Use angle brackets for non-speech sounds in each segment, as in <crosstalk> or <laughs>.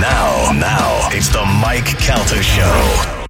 Now, now, it's the Mike Calta Show.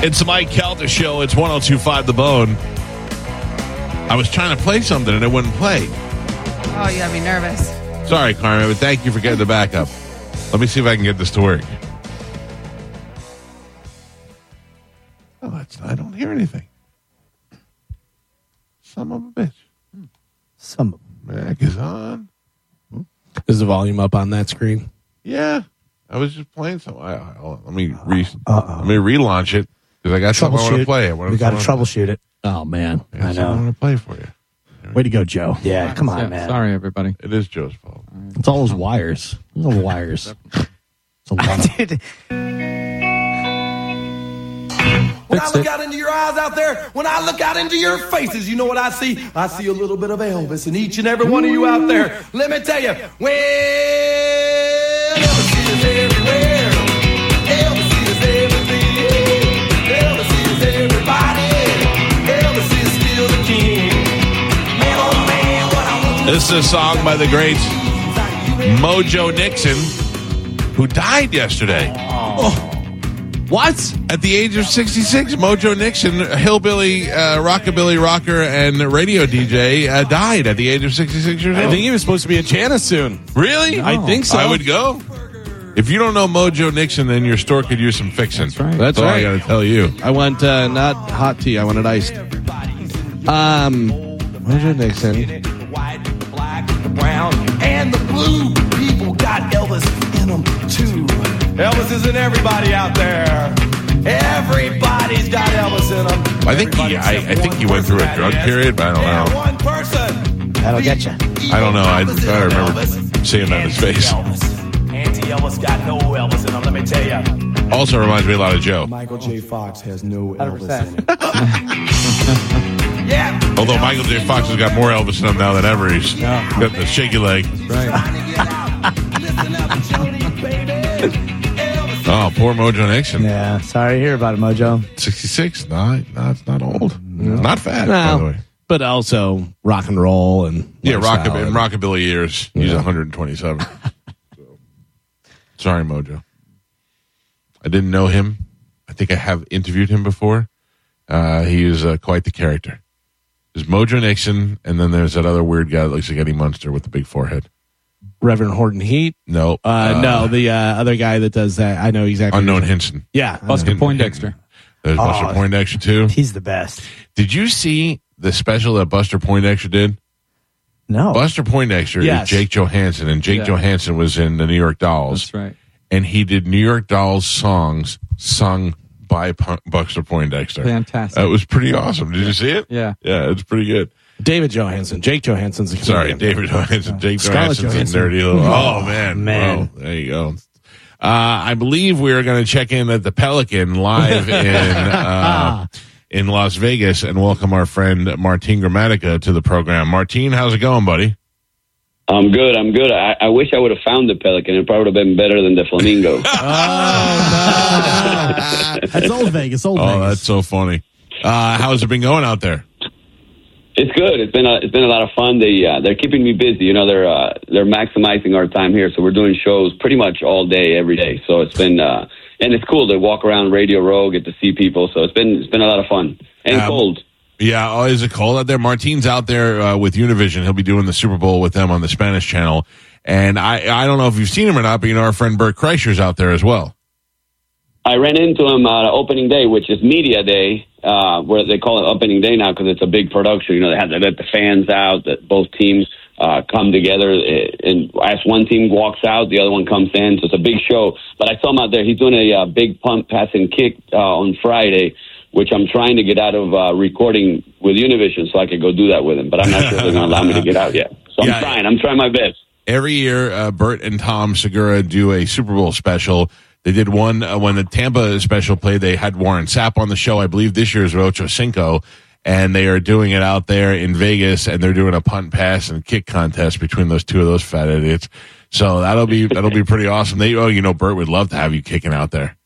It's the Mike Calta Show. It's 1025 The Bone. I was trying to play something and it wouldn't play. Oh, you got me nervous. Sorry, Carmen, but thank you for getting the backup. Let me see if I can get this to work. Oh, that's I don't hear anything. Some of a bitch. Some Mac is on. Hmm? is the volume up on that screen. Yeah, I was just playing some. I, I, let me re, uh-uh. let me relaunch it because I got something I want to Troubleshoot. play. I wanna- We got to troubleshoot it. Oh man, I got I something I want to play for you. Way to go, Joe. Yeah, come on, Yeah, man. Sorry, everybody. It is Joe's fault. It's all those wires. Those wires. It's a lot of- <laughs> Dude, When I look out into your eyes out there, when I look out into your faces, you know what I see? I see a little bit of Elvis in each and every one of you out there. Let me tell you, well, This is a song by the great Mojo Nixon, who died yesterday. what? At the age of 66, Mojo Nixon, a hillbilly, uh, rockabilly rocker, and radio DJ, uh, died at the age of 66 years old. I think he was supposed to be in Jana soon. really? I think so. I would go. If you don't know Mojo Nixon, then your store could use some fixing. That's right. That's all I got to tell you. I want uh, not hot tea. I wanted iced. Um, Mojo Nixon. Blue. People got Elvis in them too. Elvis is in everybody out there. Everybody's got Elvis in them. I think he- I- I think he went through a drug period, but I don't yeah, know. One person. That'll get you. I don't know. I- Opposite I of remember Elvis. seeing that in his face. Anti-Elvis. Anti-Elvis got no Elvis in him. Let me tell you. Also reminds me a lot of Joe. Michael J. Fox has no 100%. in him. <laughs> yeah. Although Michael J. Fox has got more Elvis in him now than ever. He's got the shaky leg. Right. Listen up, Jody, baby. Elvis <laughs> Oh, poor Mojo Nixon. Yeah, sorry to hear about it, Mojo. 66. No, no, it's not old. Not fat, by the way. but also rock and roll and Yeah, lifestyle rockabilly, and- rockabilly years, he's 127. So, Sorry, Mojo. I didn't know him. I think I have interviewed him before. Uh, he is uh, quite the character. There's Mojo Nixon, and then there's that other weird guy that looks like Eddie Munster with the big forehead. Reverend Horton Heat. No, Uh, no, the uh, other guy that does that. I know exactly. unknown Hinson. Yeah, Buster Hinton- Poindexter. There's Buster Oh. Poindexter too. he's the best. Did you see the special that Buster Poindexter did? No, Buster Poindexter Yes. is Jake Johansson, and Jake Yeah. Johansson was in the New York Dolls. That's right. and he did New York Dolls songs sung by P- Buster Poindexter. Fantastic. That was pretty awesome. Did you see it? Yeah. Yeah, it's pretty good. David Johansen. Jake Johansen's a Sorry, comedian. David Johansen. Jake Scarlett Johansson's a nerdy little. Oh, man. man. Well, there you go. Uh, I believe we are going to check in at the Pelican live <laughs> in uh, in Las Vegas and welcome our friend Martin Gramatica to the program. Martin, how's it going, buddy? I'm good. I'm good. I, I wish I would have found the pelican. It probably would have been better than the flamingo. <laughs> That's old Vegas. Old Oh, Vegas. that's so funny. Uh, how's it been going out there? it's good. It's been a, it's been a lot of fun. They uh, they're keeping me busy. You know, they're uh, they're maximizing our time here. So we're doing shows pretty much all day, every day. So it's been uh, and it's cool to walk around Radio Row, get to see people. So it's been it's been a lot of fun and Um, cold. Yeah, oh, is it cold out there? Martine's out there uh, with Univision. He'll be doing the Super Bowl with them on the Spanish channel. And I, I don't know if you've seen him or not, but you know our friend Bert Kreischer's out there as well. I ran into him on opening day, which is media day, uh, where they call it opening day now because it's a big production. You know, they have to let the fans out, that both teams uh, come together. eh, And as one team walks out, the other one comes in. So it's a big show. But I saw him out there. He's doing a uh, big punt, pass, and kick uh, on Friday, which I'm trying to get out of uh, recording with Univision so I could go do that with him. But I'm not sure if they're going to allow me to get out yet. So I'm trying. I'm trying my best. Every year, uh, Bert and Tom Segura do a Super Bowl special. They did one uh, when the Tampa special played. They had Warren Sapp on the show. I believe this year is Rocho Cinco. And they are doing it out there in Vegas, and they're doing a punt, pass, and kick contest between those two of those fat idiots. So that'll be that'll be pretty awesome. They, oh, you know, Bert would love to have you kicking out there.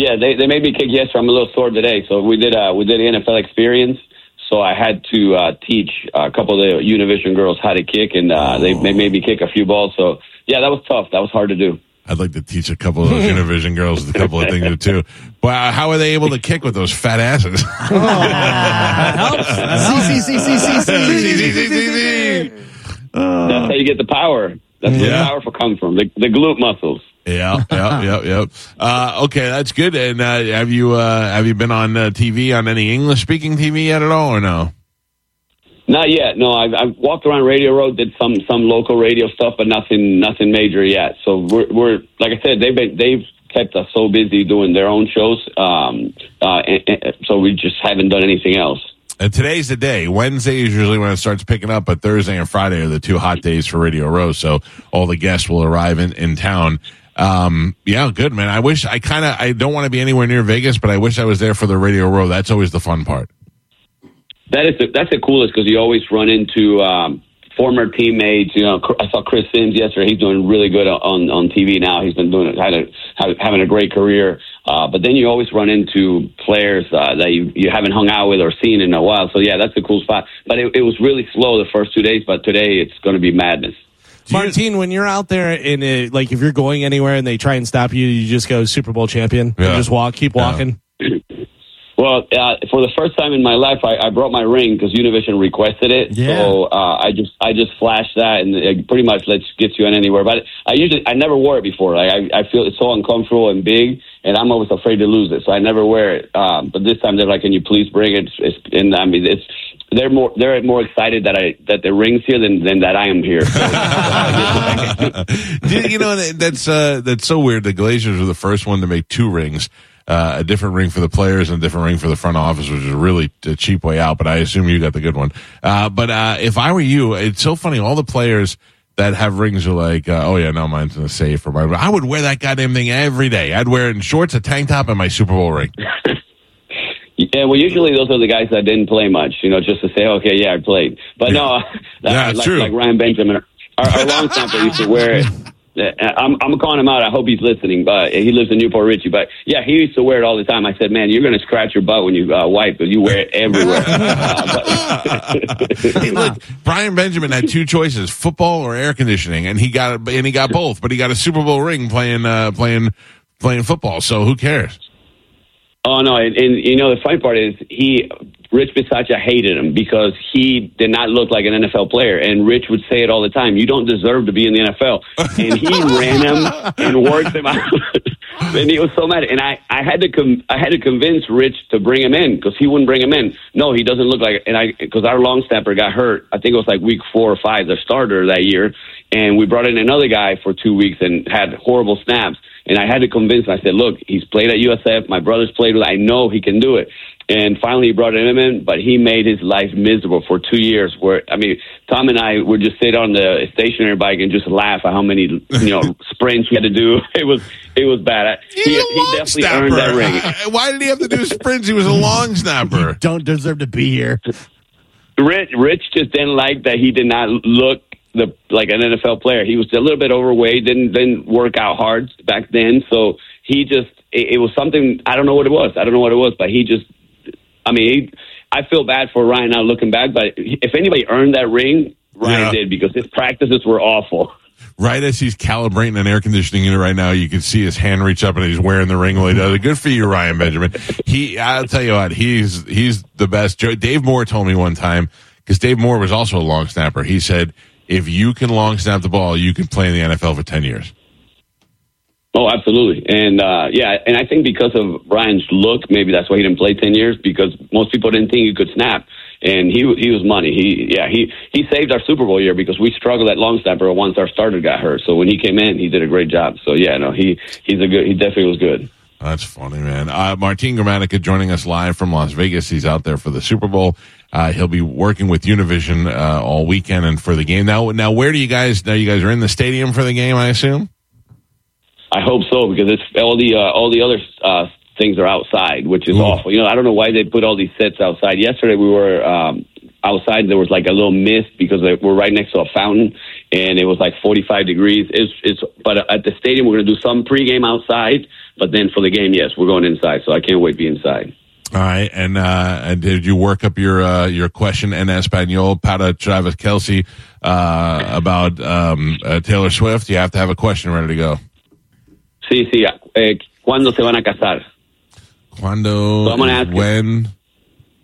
Yeah, they they made me kick yesterday. I'm a little sore today. So we did uh we did the NFL experience. So I had to uh, teach a couple of the Univision girls how to kick, and uh, they, they made me kick a few balls. So yeah, that was tough. That was hard to do. I'd like to teach a couple of those <laughs> Univision girls a couple of things too. But how are they able to kick with those fat asses? That's how you get the power. That's where Yeah. the powerful comes from. The, the glute muscles. Yeah, <laughs> yeah, yeah, yeah. Uh, okay, that's good. And uh, have you uh, have you been on uh, TV on any English speaking TV yet at all, or no? Not yet. No, I've, I've walked around Radio Row, did some some local radio stuff, but nothing nothing major yet. So we're we're like I said, they've been they've kept us so busy doing their own shows. Um, uh, and, and, so we just haven't done anything else. And today's the day. Wednesday is usually when it starts picking up, but Thursday and Friday are the two hot days for Radio Row. So all the guests will arrive in, in town. Um, yeah, good, man. I wish I kind of, I don't want to be anywhere near Vegas, but I wish I was there for the Radio Row. That's always the fun part. That is the, that's the coolest because you always run into um, former teammates. You know, I saw Chris Simms yesterday. He's doing really good on on TV now. He's been doing it, had a, had, having a great career. Uh, but then you always run into players uh, that you you haven't hung out with or seen in a while. So yeah, that's a cool spot. But it, it was really slow the first two days. But today it's going to be madness. Martine, when you're out there in a, like if you're going anywhere and they try and stop you, you just go Super Bowl champion Yeah. and just walk, keep walking. Well, uh, for the first time in my life, I, I brought my ring because Univision requested it. Yeah. So uh, I just I just flashed that, and it pretty much lets gets you in anywhere. But I usually I never wore it before. Like I, I feel it's so uncomfortable and big, and I'm always afraid to lose it, so I never wear it. Um, but this time they're like, "Can you please bring it?" It's, and I mean, it's they're more they're more excited that I that the ring's here than, than that I am here. <laughs> <laughs> <laughs> So, you know that- that's uh, that's so weird. The Glazers were the first one to make two rings, uh, a different ring for the players and a different ring for the front office, which is a really a cheap way out. But I assume you got the good one. Uh, but uh, if I were you, it's so funny. All the players that have rings are like, uh, oh yeah, no, mine's in a safe or my. I would wear that goddamn thing every day. I'd wear it in shorts, a tank top, and my Super Bowl ring. <laughs> Yeah, well, usually those are the guys that didn't play much, you know, just to say, okay, yeah, I played. But no, uh, <laughs> Yeah, like, true. like Ryan Benjamin, our, our long snapper used to wear it. Uh, I'm, I'm calling him out. I hope he's listening, but he lives in New Port Richey. But yeah, he used to wear it all the time. I said, man, you're going to scratch your butt when you uh, wipe because you wear it everywhere. <laughs> Uh, hey, look, Brian Benjamin had two choices: football or air conditioning, and he got and he got both. But he got a Super Bowl ring playing uh, playing playing football. So who cares? Oh no, and, and you know the funny part is he Rich Bisaccia hated him because he did not look like an NFL player, and Rich would say it all the time: "You don't deserve to be in the NFL." And he <laughs> ran him and worked him out, <laughs> and he was so mad. And I, I had to com- I had to convince Rich to bring him in because he wouldn't bring him in. No, he doesn't look like. And I because our long snapper got hurt. I think it was like week four or five, the starter that year, and we brought in another guy for two weeks and had horrible snaps. And I had to convince him. I said, look, he's played at USF. My brother's played with I know he can do it. And finally, he brought him in, but he made his life miserable for two years. Where I mean, Tom and I would just sit on the stationary bike and just laugh at how many you know <laughs> sprints we had to do. <laughs> It was it was bad. I- He's he, he definitely snapper. earned that ring. <laughs> Why did he have to do sprints? He was a long snapper. Don't deserve to be here. Rich, Rich just didn't like that he did not look the like an NFL player. He was a little bit overweight, didn't didn't work out hard back then. So he just it, it was something I don't know what it was. I don't know what it was, but he just I mean, he, I feel bad for Ryan now looking back, but if anybody earned that ring, Ryan Yeah. did because his practices were awful. right as he's calibrating an air conditioning unit right now, you can see his hand reach up and he's wearing the ring while he does. Good for you, Ryan Benjamin. He, I'll tell you what, he's he's the best. Dave Moore told me one time because Dave Moore was also a long snapper. He said, if you can long snap the ball, you can play in the NFL for ten years. Oh, absolutely. And uh, yeah, and I think because of Ryan's look, maybe that's why he didn't play ten years because most people didn't think he could snap. And he he was money. He yeah he he saved our Super Bowl year because we struggled at long snapper once our starter got hurt. So when he came in, he did a great job. So yeah, no, he he's a good. He definitely was good. That's funny, man. Uh, Martin Gramatica joining us live from Las Vegas. He's out there for the Super Bowl. Uh, he'll be working with Univision uh, all weekend and for the game. Now, now, where do you guys? Now, you guys are in the stadium for the game, I assume. I hope so because it's all the uh, all the other uh, things are outside, which is Ooh. awful. You know, I don't know why they put all these sets outside. Yesterday we were um, outside. There was like a little mist because we're right next to a fountain, and it was like 45 degrees. It's it's but at the stadium we're going to do some pregame outside, but then for the game, yes, we're going inside. So I can't wait to be inside. All right, and uh, and did you work up your uh, your question in español para Travis Kelce uh, about um, uh, Taylor Swift? You have to have a question ready to go. Sí, sí. Eh, ¿Cuándo se van a casar? You. when?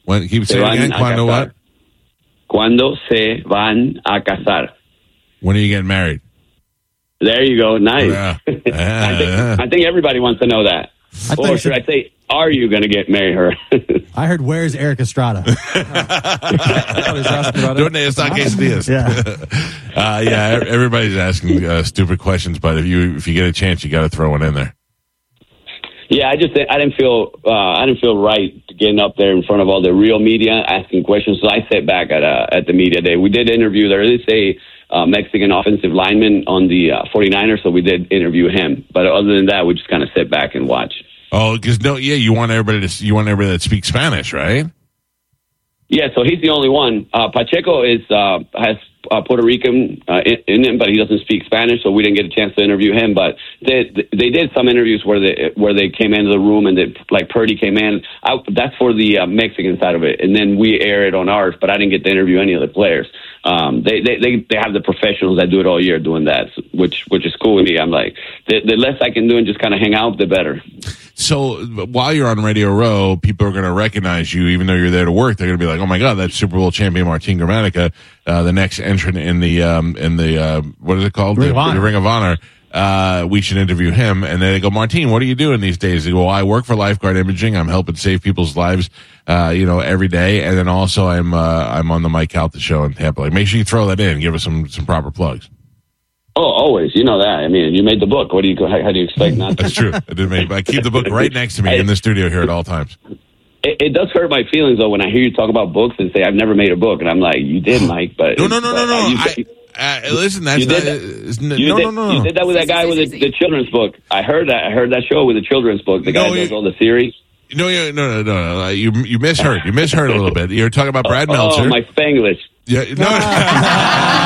When? Keep Se saying van again. a Cuando casar. what? ¿Cuándo se van a casar? When are you getting married? There you go. Nice. Yeah. <laughs> I, think, yeah. I think everybody wants to know that. I or should said- I say, are you going to get marry her? <laughs> I heard, where's Erik Estrada? Donde está quesadillas? yeah. <laughs> Uh, yeah, everybody's asking uh, stupid questions, but if you if you get a chance, you got to throw one in there. yeah, I just I didn't feel uh, I didn't feel right getting up there in front of all the real media asking questions. So I sat back at uh, at the media day. We did interview. there. They a uh, Mexican offensive lineman on the uh, 49ers, so we did interview him. But other than that, we just kind of sit back and watch. Oh, because no, yeah, you want everybody to you want everybody that speaks Spanish, right? Yeah, so he's the only one. Uh, Pacheco is uh, has uh, Puerto Rican uh, in, in him, but he doesn't speak Spanish, so we didn't get a chance to interview him. But they they did some interviews where they where they came into the room and they, like Purdy came in. I, that's for the uh, Mexican side of it, and then we air it on ours. But I didn't get to interview any of the players. Um, they, they they they have the professionals that do it all year doing that, which which is cool with me. I'm like the, the less I can do and just kind of hang out, the better. So while you're on Radio Row, people are going to recognize you, even though you're there to work. They're going to be like, "Oh my God, that's Super Bowl champion Martin Gramatica, uh, the next entrant in the um, in the uh, what is it called? Ring the, of the Ring of Honor." Uh, we should interview him. And then they go, Martin, what are you doing these days? They go, well, I work for Lifeguard Imaging. I'm helping save people's lives, uh, you know, every day. And then also I'm, uh, I'm on the Mike Calta show in Tampa. Like, make sure you throw that in. Give us some, some proper plugs. Oh, always, you know that. I mean, you made the book. What do you how, how do you expect not to? That's true. I did make, I keep the book right next to me in the studio here at all times. It, it does hurt my feelings though when I hear you talk about books and say I've never made a book, and I'm like, you did, <sighs> Mike. But No, no, no, no, no. uh, you- I, uh, listen, that's you not, did that. it's you no, did, no, no, You did that with that guy with the, the children's book. I heard that. I heard that show with the children's book. The guy No, that does all the series. No, no, no, no, no. You you misheard. You misheard a little bit. You're talking about Brad Meltzer. Oh, my Spanglish. Yeah, no. <laughs> <laughs>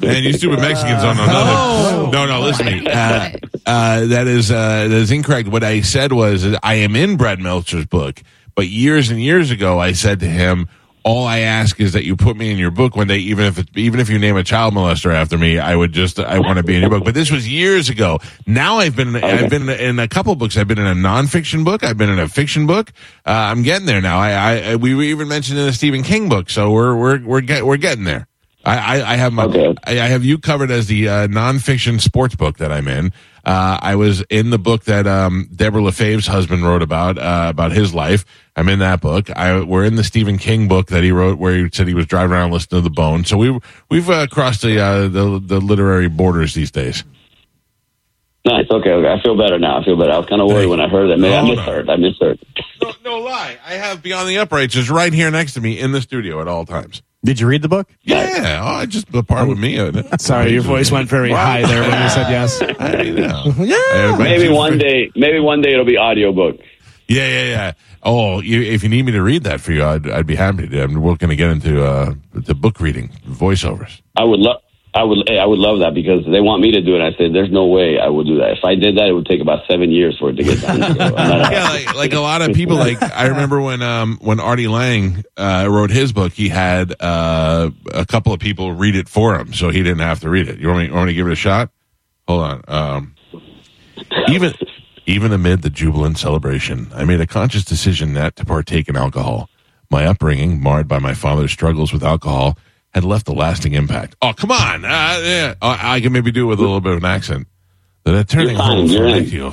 Man, you stupid Mexicans on another. No, no, listen to me. Uh, uh, that is uh, that is incorrect. What I said was I am in Brad Meltzer's book, but years and years ago, I said to him, "All I ask is that you put me in your book one day, even if it, even if you name a child molester after me, I would just I want to be in your book." But this was years ago. Now I've been I've been in a couple books. I've been in a nonfiction book. I've been in a fiction book. Uh, I'm getting there now. I, I we were even mentioned in a Stephen King book, so we're we're we're get, we're getting there. I, I, I have my Okay. I, I have you covered as the uh, nonfiction sports book that I'm in. Uh, I was in the book that um, Deborah LaFave's husband wrote about uh, about his life. I'm in that book. I we're in the Stephen King book that he wrote, where he said he was driving around listening to the Bone. So we we've uh, crossed the, uh, the the literary borders these days. Nice. Okay. Okay. I feel better now. I feel better. I was kind of worried when I heard that. Maybe No, I no. misheard. I misheard. No, no lie. I have Beyond the Uprights is right here next to me in the studio at all times. Did you read the book? Yeah, oh, I just the part with me. uh, <laughs> Sorry, your voice went very high there when you said yes. <laughs> I know. <laughs> yeah, Maybe one day. Maybe one day it'll be audiobook. Yeah, yeah, yeah. Oh, you, if you need me to read that for you, I'd, I'd be happy to. I'm, we're going to get into uh, the book reading voiceovers. I would love. I would I would love that because they want me to do it. I said, "There's no way I would do that. If I did that, it would take about seven years for it to get done." <laughs> So yeah, like, like a lot of people. Like I remember when um when Artie Lange uh, wrote his book, he had uh, a couple of people read it for him, so he didn't have to read it. You want me, you want me to give it a shot? Hold on. Um, even even amid the jubilant celebration, I made a conscious decision not to partake in alcohol. My upbringing, marred by my father's struggles with alcohol, had left a lasting impact. Oh, come on! Uh, yeah, I I can maybe do it with a little bit of an accent. The returning You're home from you're. Lakeview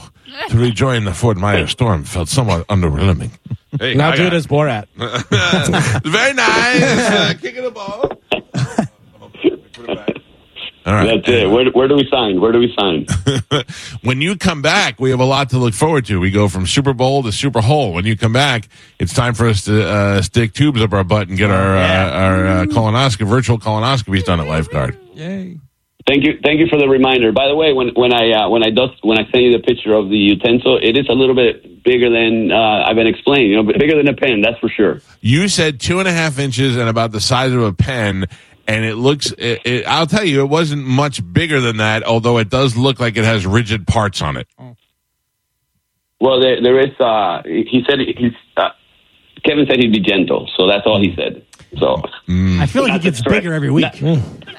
to rejoin the Fort Myers storm felt somewhat underwhelming. Hey, Now I do it as Borat. <laughs> Very nice. Uh, kicking the ball. Put it back. All right. That's it. Where, where do we sign? Where do we sign? <laughs> when you come back, we have a lot to look forward to. We go from Super Bowl to Super Hole. When you come back, it's time for us to uh, stick tubes up our butt and get our uh, our uh, colonoscopy, virtual colonoscopies done at Lifeguard. Yay. Thank you, thank you for the reminder. By the way, when when I uh, when I does when I send you the picture of the utensil, it is a little bit bigger than uh, I've been explaining. You know, bigger than a pen, that's for sure. You said two and a half inches and about the size of a pen. And it looks, it, it, I'll tell you, it wasn't much bigger than that, although it does look like it has rigid parts on it. Well, there, there is. Uh, he said he's. Uh, Kevin said he'd be gentle, so that's all he said. So mm. I feel like Not it gets stretch. bigger every week.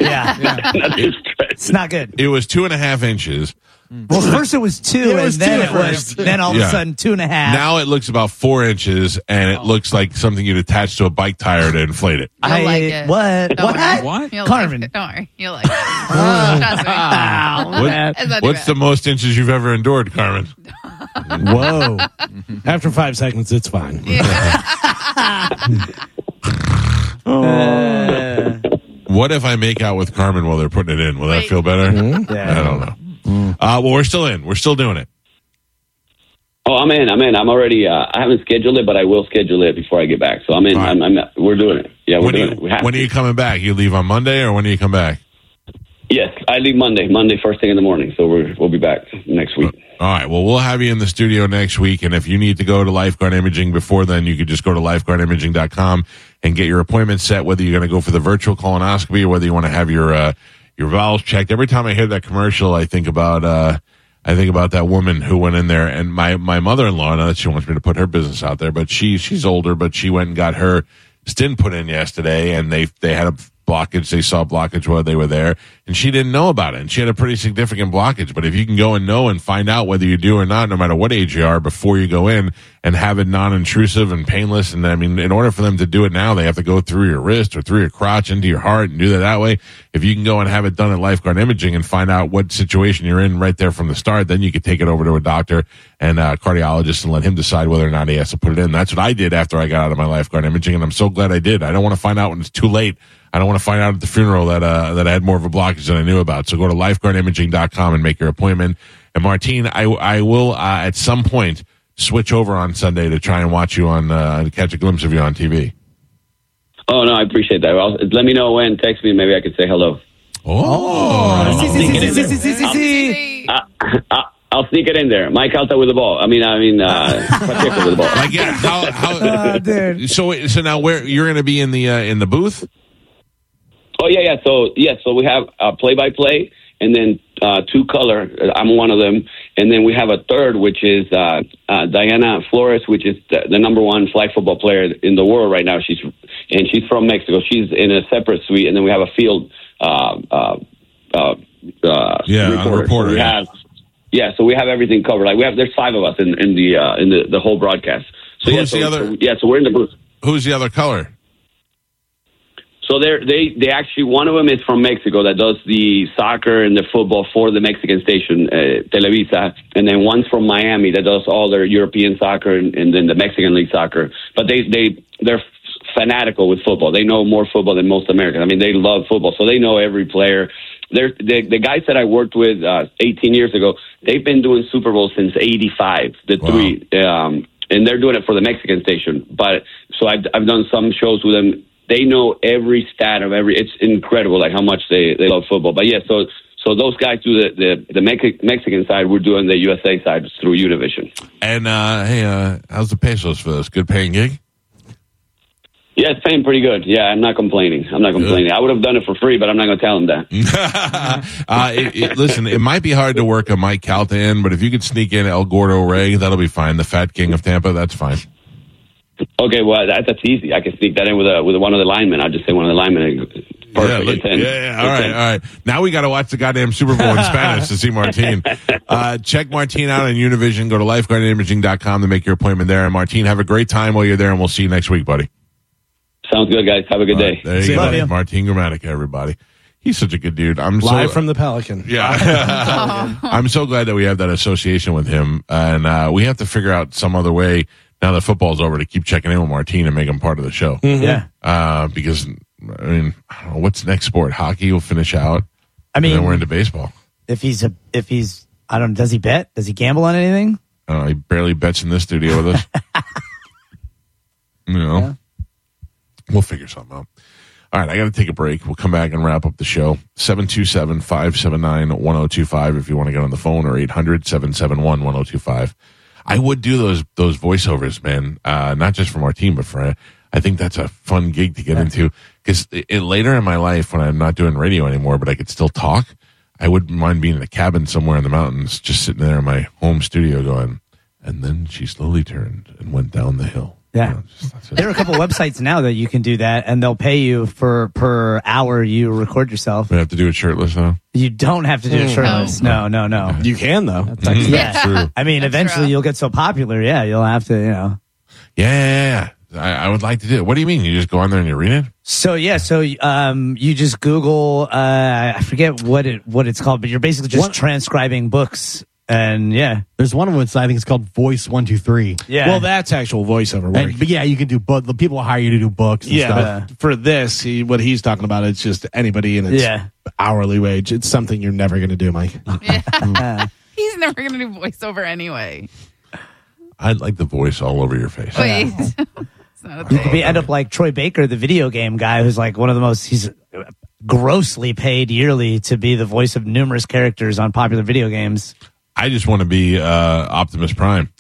Yeah, <laughs> not to stretch. it's not good. It was two and a half inches. Mm. Well, first it was two, It was and then two it was then all of Yeah. a sudden two and a half. Now it looks about four inches, and it oh. looks like something you'd attach to a bike tire to inflate it. You'll I like it. what Don't what worry. What? You'll Carmen. Like it. Don't worry. You'll like it. <laughs> Oh, trust me. What- It's not too what's bad. the most inches you've ever endured, Carmen? Whoa. After five seconds, it's fine. <laughs> Uh, What if I make out with Carmen while they're putting it in? Will that feel better? Mm-hmm. I don't know. Uh, well, we're still in. We're still doing it. Oh, I'm in. I'm in. I'm already. Uh, I haven't scheduled it, but I will schedule it before I get back. So I'm in. All right. I'm, I'm. We're doing it. Yeah, we're When doing you, it. We have when are to. you coming back? You leave on Monday, or when do you come back? Yes, I leave Monday. Monday first thing in the morning. So we're, we'll be back next week. All right. Well, we'll have you in the studio next week. And if you need to go to Lifeguard Imaging before then, you could just go to lifeguardimaging.com and get your appointment set, whether you're going to go for the virtual colonoscopy or whether you want to have your, uh, your valves checked. Every time I hear that commercial, I think about, uh, I think about that woman who went in there and my, my mother-in-law, not that she wants me to put her business out there, but she, she's older, but she went and got her stent put in yesterday and they, they had a blockage. They saw blockage while they were there and she didn't know about it. And she had a pretty significant blockage. But if you can go and know and find out whether you do or not, no matter what age you are before you go in and have it non-intrusive and painless. And I mean, in order for them to do it now, they have to go through your wrist or through your crotch into your heart and do that that way. If you can go and have it done at lifeguard imaging and find out what situation you're in right there from the start, then you could take it over to a doctor and a cardiologist and let him decide whether or not he has to put it in. That's what I did after I got out of my lifeguard imaging. And I'm so glad I did. I don't want to find out when it's too late. I don't want to find out at the funeral that uh, that I had more of a blockage than I knew about. So go to lifeguardimaging.com and make your appointment. And Martine, I I will uh, at some point switch over on Sunday to try and watch you on uh, catch a glimpse of you on TV. Oh no, I appreciate that. Let me know when. Text me, maybe I can say hello. Oh, I'll sneak it in there. Mike Alta with the ball. I mean, I mean, uh, with the ball. Like, yeah, how, how, uh, so, so now where you're going to be in the uh, in the booth? Oh yeah, yeah. So yeah, so we have uh, play by play, and then uh, two color. I'm one of them, and then we have a third, which is uh, uh, Diana Flores, which is the, the number one flag football player in the world right now. She's and she's from Mexico. She's in a separate suite, and then we have a field. Uh, uh, uh, uh, Yeah, the reporter, So yeah. have, yeah, so we have everything covered. Like we have, there's five of us in, in the uh, in the, the whole broadcast. So yeah, Who's so, the other- so- yeah, so we're in the booth. Who's the other color? So they they they actually one of them is from Mexico that does the soccer and the football for the Mexican station uh, Televisa, and then one's from Miami that does all their European soccer and, and then the Mexican league soccer. But they they they're fanatical with football. They know more football than most Americans. I mean, they love football, so they know every player. They're, the the guys that I worked with uh, 18 years ago, they've been doing Super Bowl since '85. The Wow. three. Um, and they're doing it for the Mexican station. But so I've I've done some shows with them. They know every stat of every. It's incredible, like how much they they love football. But yeah, so so those guys do the the, the Mex- Mexican side. We're doing the USA side through Univision. And uh, hey, uh, how's the pesos for this? Good paying gig? Yeah, it's paying pretty good. Yeah, I'm not complaining. I'm not complaining. I would have done it for free, but I'm not going to tell him that. <laughs> uh, it, it, listen, it might be hard to work a Mike Calta in, but if you could sneak in El Gordo Ray, that'll be fine. The Fat King of Tampa, that's fine. Okay, well that, that's easy. I can sneak that in with a with one of the linemen. I'll just say one of the linemen. Perfect. Yeah, look, yeah, yeah. All it's right, ten. all right. Now we got to watch the goddamn Super Bowl in Spanish to see Martine. <laughs> Uh, check Martine out on Univision. Go to lifeguardimaging.com to make your appointment there. And Martine, have a great time while you're there, and we'll see you next week, buddy. Sounds good, guys. Have a good day. There you See you, go. buddy. Martine Gramatica, everybody. He's such a good dude. I'm Live so, from the Pelican. Yeah. <laughs> I'm so glad that we have that association with him. And uh, we have to figure out some other way now that football's over to keep checking in with Martine and make him part of the show. Yeah. Uh, because, I mean, I don't know, what's the next sport? Hockey will finish out. I and then we're into baseball. if he's a, if he's, I don't, know, does he bet? Does he gamble on anything? I don't know, he barely bets in this studio with us. <laughs> you know, we'll figure something out. All right, I got to take a break. We'll come back and wrap up the show. 727 579 1025 if you want to get on the phone or 800 771 1025. I would do those those voiceovers, man, uh, not just for our team, but for I think that's a fun gig to get into because later in my life, when I'm not doing radio anymore, but I could still talk, I wouldn't mind being in a cabin somewhere in the mountains, just sitting there in my home studio going, and then she slowly turned and went down the hill. Yeah. You know, just- that's it. There are a couple websites now that you can do that, and they'll pay you for per hour you record yourself. We have to do it shirtless now. You don't have to do it shirtless. No, no, no. You can though. Mhm, Yeah. True. I mean, That's eventually true. you'll get so popular. Yeah, you'll have to, you know. Yeah, yeah, yeah. I, I would like to do it. What do you mean? You just go on there and you read it? So yeah, so um, you just Google. Uh, I forget what it what it's called, but you're basically just What- transcribing books, and yeah, There's one of them. I think it's called Voice One Two Three. yeah. Well, that's actual voiceover work. And, but yeah, you can do. But the people hire you to do books. And yeah, stuff. but for this, he, what he's talking about, it's just anybody in its Yeah. hourly wage. It's something you're never going to do, Mike. <laughs> Yeah. <laughs> He's never going to do voiceover anyway. I'd like the voice all over your face. Wait. <laughs> it's not a you could thing. be, end up like Troy Baker, the video game guy, who's like one of the most. He's grossly paid yearly to be the voice of numerous characters on popular video games. I just want to be uh, Optimus Prime.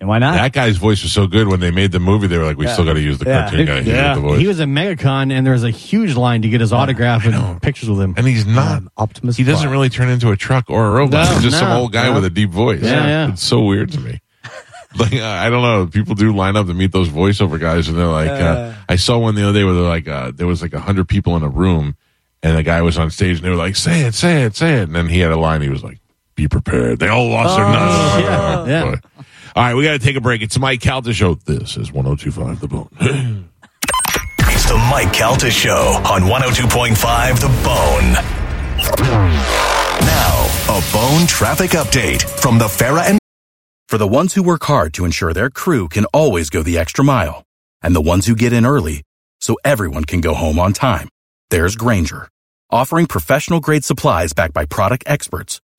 And why not? That guy's voice was so good when they made the movie. They were like, we still got to use the Yeah. cartoon guy. He Yeah. did the voice. he was at MegaCon, and there was a huge line to get his autograph and pictures with him. and he's not. Um, Optimus he doesn't Prime. really turn into a truck or a robot. No, he's just some no, old guy no. with a deep voice. Yeah, yeah. It's so weird to me. <laughs> like I don't know. People do line up to meet those voiceover guys, and they're like, uh, I saw one the other day where they're like, uh, there was like a hundred people in a room, and the guy was on stage, and they were like, say it, say it, say it, and then he had a line. He was like, be prepared. They all lost their nuts. yeah, Oh, yeah. <laughs> boy. All right, we got to take a break. It's Mike Calta show. This is 1025 The Bone. <clears throat> It's the Mike Calta Show on 102.5 The Bone. Now, a Bone traffic update from the Farah and For the ones who work hard to ensure their crew can always go the extra mile, and the ones who get in early so everyone can go home on time, there's Grainger, offering professional grade supplies backed by product experts